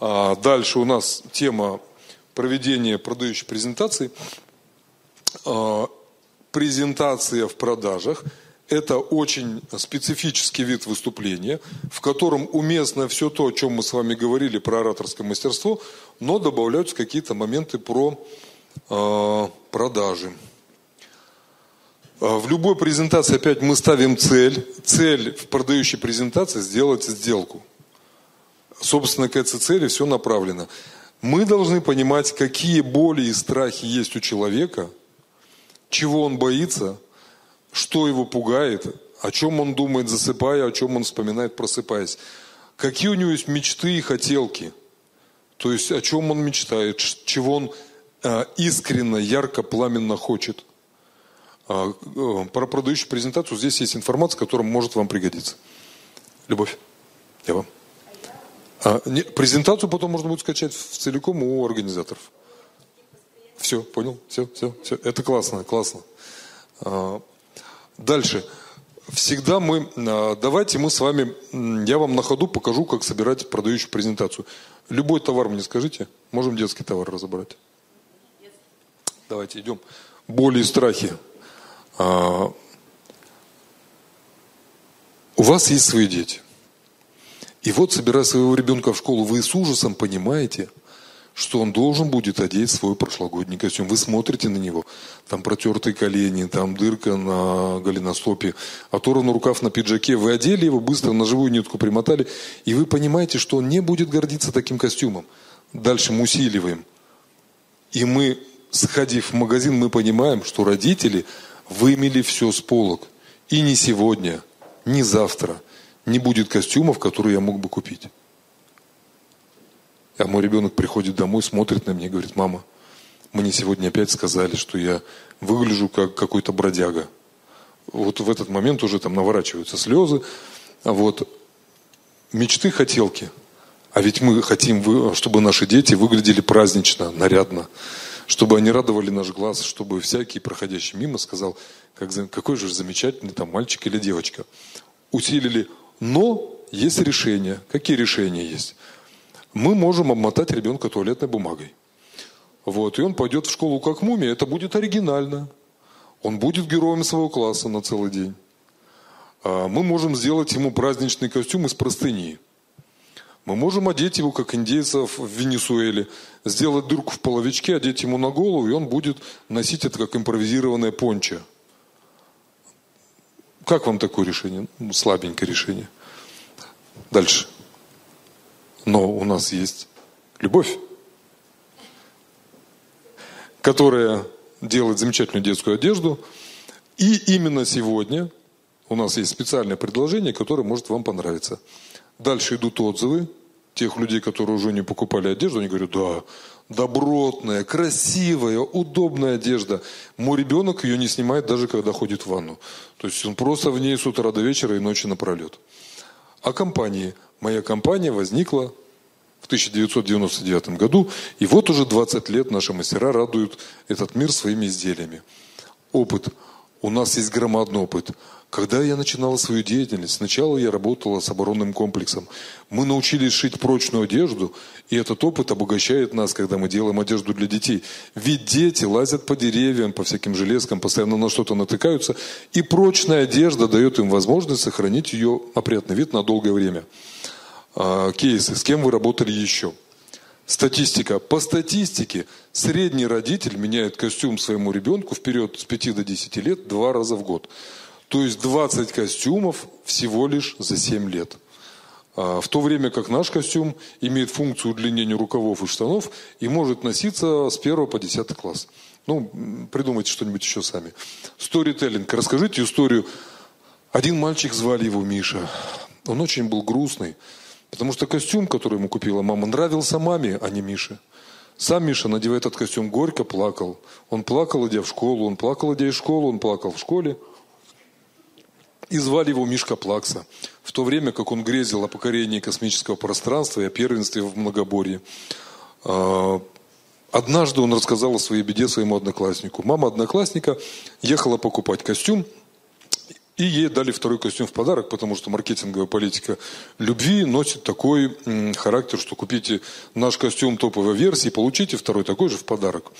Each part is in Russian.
А дальше у нас тема проведения продающей презентации. А, презентация в продажах – это очень специфический вид выступления, в котором уместно все то, о чем мы с вами говорили про ораторское мастерство, но добавляются какие-то моменты про э, продажи. В любой презентации опять мы ставим цель. Цель в продающей презентации – сделать сделку. Собственно, к этой цели все направлено. Мы должны понимать, какие боли и страхи есть у человека, чего он боится, что его пугает, о чем он думает, засыпая, о чем он вспоминает, просыпаясь. Какие у него есть мечты и хотелки. То есть о чем он мечтает, чего он э, искренне, ярко, пламенно хочет. А, э, про продающую презентацию здесь есть информация, которая может вам пригодиться. Любовь, я вам. А, не, презентацию потом можно будет скачать в целиком у организаторов. Все, понял? Все, все, все. Это классно, классно. А, дальше. Всегда мы, а, давайте мы с вами, я вам на ходу покажу, как собирать продающую презентацию. Любой товар мне скажите, можем детский товар разобрать. Давайте идем. Боли и страхи. А, у вас есть свои дети. И вот, собирая своего ребенка в школу, вы с ужасом понимаете, что он должен будет одеть свой прошлогодний костюм. Вы смотрите на него, там протертые колени, там дырка на голеностопе, оторван рукав на пиджаке. Вы одели его быстро, на живую нитку примотали, и вы понимаете, что он не будет гордиться таким костюмом. Дальше мы усиливаем. И мы, сходив в магазин, мы понимаем, что родители вымели все с полок. И не сегодня, не завтра – не будет костюмов, которые я мог бы купить. А мой ребенок приходит домой, смотрит на меня и говорит, мама, мне сегодня опять сказали, что я выгляжу как какой-то бродяга. Вот в этот момент уже там наворачиваются слезы. А вот мечты, хотелки. А ведь мы хотим, чтобы наши дети выглядели празднично, нарядно, чтобы они радовали наш глаз, чтобы всякий проходящий мимо сказал, как, какой же замечательный там мальчик или девочка. Усилили но есть решения. Какие решения есть? Мы можем обмотать ребенка туалетной бумагой. Вот, и он пойдет в школу как мумия. Это будет оригинально. Он будет героем своего класса на целый день. А мы можем сделать ему праздничный костюм из простыни. Мы можем одеть его, как индейцев в Венесуэле, сделать дырку в половичке, одеть ему на голову, и он будет носить это как импровизированное пончо. Как вам такое решение? Ну, слабенькое решение. Дальше. Но у нас есть любовь, которая делает замечательную детскую одежду. И именно сегодня у нас есть специальное предложение, которое может вам понравиться. Дальше идут отзывы тех людей, которые уже не покупали одежду. Они говорят, да, добротная, красивая, удобная одежда. Мой ребенок ее не снимает даже когда ходит в ванну. То есть он просто в ней с утра до вечера и ночи напролет. О компании. Моя компания возникла в 1999 году, и вот уже 20 лет наши мастера радуют этот мир своими изделиями. Опыт. У нас есть громадный опыт. Когда я начинала свою деятельность, сначала я работала с оборонным комплексом. Мы научились шить прочную одежду, и этот опыт обогащает нас, когда мы делаем одежду для детей. Ведь дети лазят по деревьям, по всяким железкам, постоянно на что-то натыкаются, и прочная одежда дает им возможность сохранить ее опрятный вид на долгое время. А, кейсы. С кем вы работали еще? Статистика. По статистике средний родитель меняет костюм своему ребенку в период с 5 до 10 лет два раза в год. То есть 20 костюмов всего лишь за 7 лет. А, в то время как наш костюм имеет функцию удлинения рукавов и штанов и может носиться с 1 по 10 класс. Ну, придумайте что-нибудь еще сами. Сторителлинг. Расскажите историю. Один мальчик, звали его Миша. Он очень был грустный, потому что костюм, который ему купила мама, нравился маме, а не Мише. Сам Миша, надевая этот костюм, горько плакал. Он плакал, идя в школу, он плакал, идя из школы, он плакал в школе. И звали его Мишка Плакса. В то время, как он грезил о покорении космического пространства и о первенстве в многоборье. А, однажды он рассказал о своей беде своему однокласснику. Мама одноклассника ехала покупать костюм И ей дали второй костюм в подарок, потому что маркетинговая политика любви носит такой характер, что купите наш костюм топовой версии, получите второй такой же в подарок.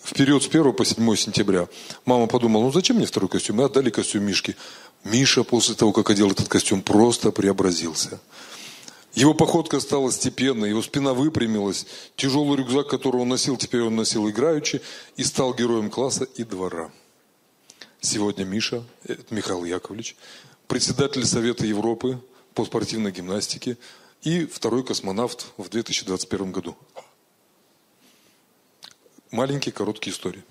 В период с 1 по 7 сентября. Мама подумала, ну зачем мне второй костюм? И отдали костюм Мишке. Миша после того, как одел этот костюм, просто преобразился. Его походка стала степенной, его спина выпрямилась. Тяжелый рюкзак, который он носил, теперь он носил играючи и стал героем класса и двора. Сегодня Миша, Михаил Яковлевич, председатель Совета Европы по спортивной гимнастике и второй космонавт в 2021 году. Маленькие короткие истории.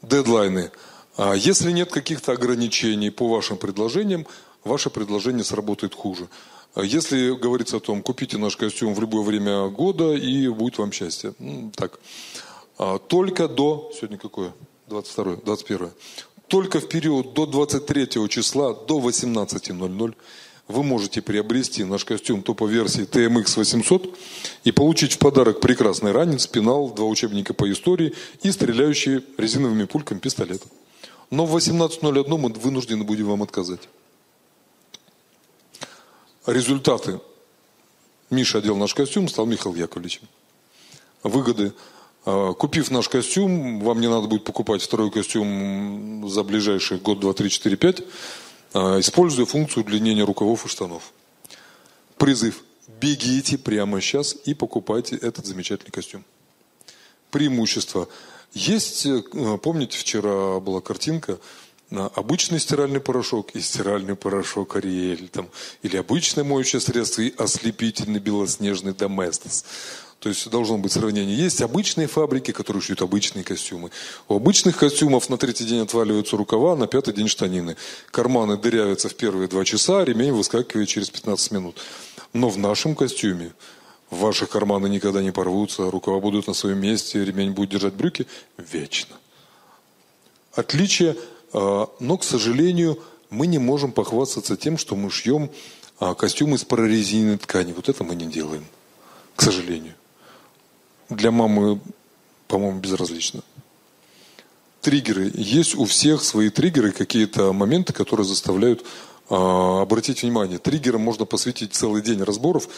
Дедлайны. А если нет каких-то ограничений по вашим предложениям, ваше предложение сработает хуже. Если говорится о том, купите наш костюм в любое время года и будет вам счастье. Так. А, только до, сегодня какое? 22, 21. Только в период до 23 числа, до 18.00 вы можете приобрести наш костюм топа версии TMX 800 и получить в подарок прекрасный ранец, пенал, два учебника по истории и стреляющий резиновыми пульками пистолет. Но в 18.01 мы вынуждены будем вам отказать. Результаты. Миша одел наш костюм, стал Михаил Яковлевичем. Выгоды – купив наш костюм, вам не надо будет покупать второй костюм за ближайший год, два, три, четыре, пять, а, используя функцию удлинения рукавов и штанов. Призыв. Бегите прямо сейчас и покупайте этот замечательный костюм. Преимущество. Есть, э, помните, вчера была картинка, обычный стиральный порошок и стиральный порошок Ариэль, там, или обычное моющее средство и ослепительный белоснежный Доместос. То есть должно быть сравнение. Есть обычные фабрики, которые шьют обычные костюмы. У обычных костюмов на третий день отваливаются рукава, на пятый день штанины. Карманы дырявятся в первые два часа, ремень выскакивает через 15 минут. Но в нашем костюме ваши карманы никогда не порвутся, рукава будут на своем месте, ремень будет держать брюки вечно. Отличие, а, но, к сожалению, мы не можем похвастаться тем, что мы шьем а, костюмы из прорезиненной ткани. Вот это мы не делаем, к сожалению для мамы, по-моему, безразлично. Триггеры. Есть у всех свои триггеры, какие-то моменты, которые заставляют э, обратить внимание. Триггерам можно посвятить целый день разборов,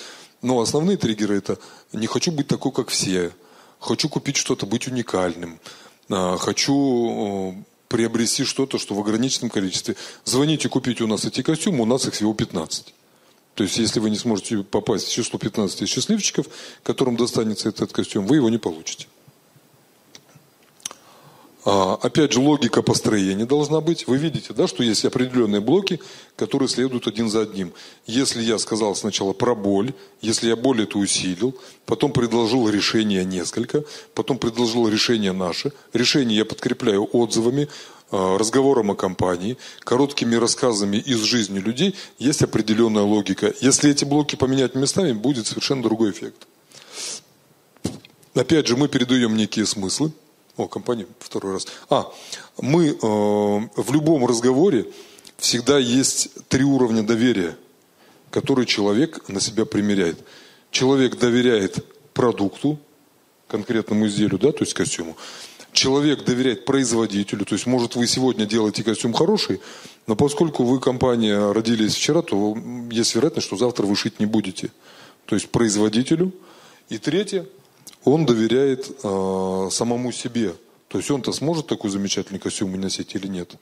но основные триггеры это не хочу быть такой, как все, хочу купить что-то, быть уникальным, хочу приобрести что-то, что в ограниченном количестве. Звоните, купите у нас эти костюмы, у нас их всего 15. То есть, если вы не сможете попасть в число 15 счастливчиков, которым достанется этот костюм, вы его не получите. А, опять же, логика построения должна быть. Вы видите, да, что есть определенные блоки, которые следуют один за одним. Если я сказал сначала про боль, если я боль эту усилил, потом предложил решение несколько, потом предложил решение наше, решение я подкрепляю отзывами, Э, разговором о компании, короткими рассказами из жизни людей, есть определенная логика. Если эти блоки поменять местами, будет совершенно другой эффект. Опять же, мы передаем некие смыслы. О, компания второй раз. А, мы э, в любом разговоре всегда есть три уровня доверия, которые человек на себя примеряет. Человек доверяет продукту, конкретному изделию, да, то есть костюму человек доверяет производителю, то есть, может, вы сегодня делаете костюм хороший, но поскольку вы, компания, родились вчера, то есть вероятность, что завтра вы шить не будете. То есть производителю. И третье, он доверяет э, самому себе. То есть он-то сможет такой замечательный костюм носить или нет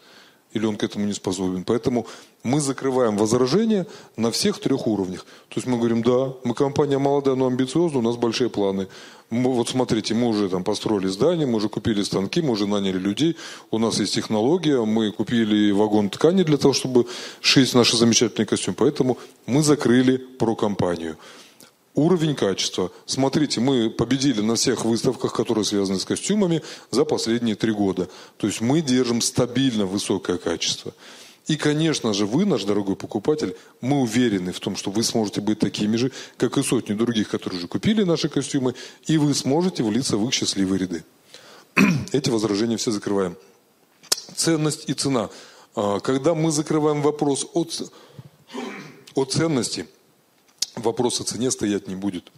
или он к этому не способен. Поэтому мы закрываем возражения на всех трех уровнях. То есть мы говорим, да, мы компания молодая, но амбициозная, у нас большие планы. Мы, вот смотрите, мы уже там построили здание, мы уже купили станки, мы уже наняли людей, у нас есть технология, мы купили вагон ткани для того, чтобы шить наши замечательные костюмы. Поэтому мы закрыли про компанию. Уровень качества. Смотрите, мы победили на всех выставках, которые связаны с костюмами за последние три года. То есть мы держим стабильно высокое качество. И, конечно же, вы, наш дорогой покупатель, мы уверены в том, что вы сможете быть такими же, как и сотни других, которые уже купили наши костюмы, и вы сможете влиться в их счастливые ряды. Эти возражения все закрываем. Ценность и цена. А, когда мы закрываем вопрос о, о ценности – вопрос о цене стоять не будет.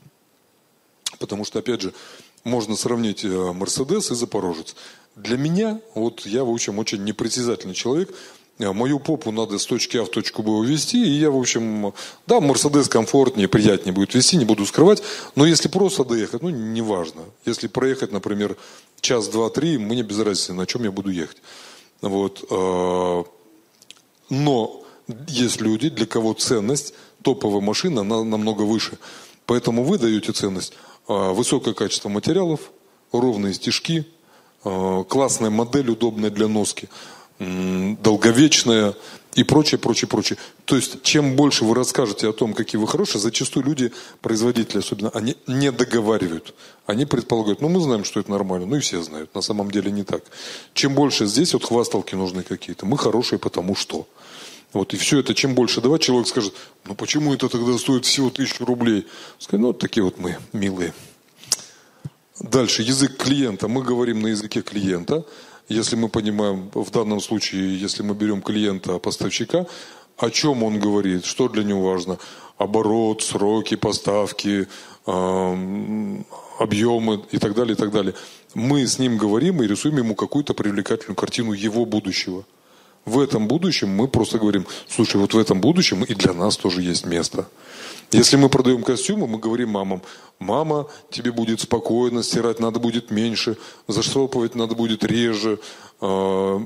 Потому что, опять же, можно сравнить э, Мерседес и Запорожец. Для меня, вот я, в общем, очень непритязательный человек, а, мою попу надо с точки А в точку Б увезти, и я, в общем, да, Мерседес комфортнее, приятнее будет вести, не буду скрывать, но если просто доехать, ну, неважно. Если проехать, например, час, два, три, мне без разницы, на чем я буду ехать. Вот. А, но есть люди, для кого ценность топовая машина она намного выше. Поэтому вы даете ценность а, высокое качество материалов, ровные стежки, классная модель, удобная для носки – долговечная и прочее, прочее, прочее. То есть, чем больше вы расскажете о том, какие вы хорошие, зачастую люди, производители особенно, они не договаривают. Они предполагают, ну мы знаем, что это нормально, ну и все знают. На самом деле не так. Чем больше здесь вот хвасталки нужны какие-то, мы хорошие потому что. Вот и все это, чем больше давать, человек скажет, ну почему это тогда стоит всего тысячу рублей? Скажет, ну вот такие вот мы, милые. Дальше, язык клиента. Мы говорим на языке клиента если мы понимаем, в данном случае, если мы берем клиента, поставщика, о чем он говорит, что для него важно, оборот, сроки поставки, объемы и так далее, и так далее. Мы с ним говорим и рисуем ему какую-то привлекательную картину его будущего. В этом будущем мы просто говорим, слушай, вот в этом будущем и для нас тоже есть место. Если мы продаем костюмы, мы говорим мамам, мама, тебе будет спокойно, стирать надо будет меньше, заштопывать надо будет реже, а,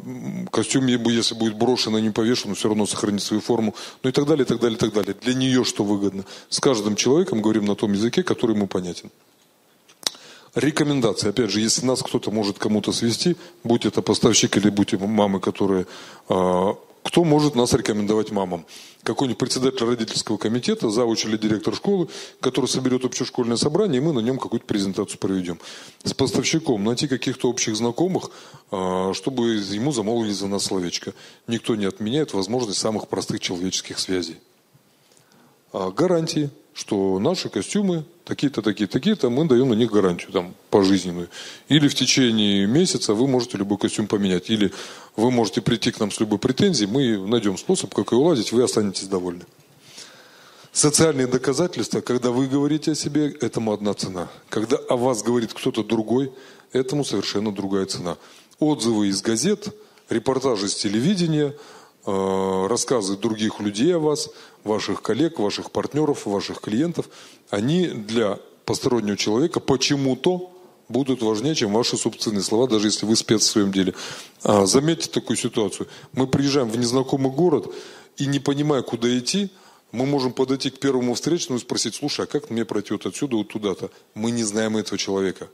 костюм, если будет брошен и не повешен, все равно сохранит свою форму, ну и так далее, и так далее, и так далее. Для нее что выгодно? С каждым человеком говорим на том языке, который ему понятен. Рекомендации. Опять же, если нас кто-то может кому-то свести, будь это поставщик или будь это мамы, которые а, кто может нас рекомендовать мамам? Какой-нибудь председатель родительского комитета, завуч или директор школы, который соберет общешкольное собрание, и мы на нем какую-то презентацию проведем. С поставщиком найти каких-то общих знакомых, а, чтобы ему замолвили за нас словечко. Никто не отменяет возможность самых простых человеческих связей. А гарантии что наши костюмы такие-то, такие-то, такие-то, мы даем на них гарантию там, пожизненную. Или в течение месяца вы можете любой костюм поменять. Или вы можете прийти к нам с любой претензией, мы найдем способ, как ее уладить, вы останетесь довольны. Социальные доказательства, когда вы говорите о себе, этому одна цена. Когда о вас говорит кто-то другой, этому совершенно другая цена. Отзывы из газет, репортажи с телевидения – рассказы других людей о вас, ваших коллег, ваших партнеров, ваших клиентов, они для постороннего человека почему-то будут важнее, чем ваши собственные слова, даже если вы спец в своем деле. А, заметьте такую ситуацию. Мы приезжаем в незнакомый город и не понимая, куда идти, мы можем подойти к первому встречному и спросить, слушай, а как мне пройти вот отсюда вот туда-то? Мы не знаем этого человека.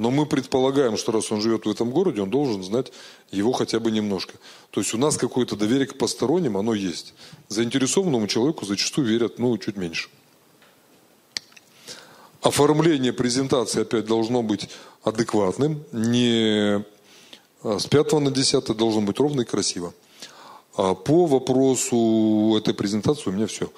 Но мы предполагаем, что раз он живет в этом городе, он должен знать его хотя бы немножко. То есть у нас какое-то доверие к посторонним, оно есть. Заинтересованному человеку зачастую верят, ну, чуть меньше. Оформление презентации опять должно быть адекватным, не а, с 5 на 10 должно быть ровно и красиво. А по вопросу этой презентации у меня все.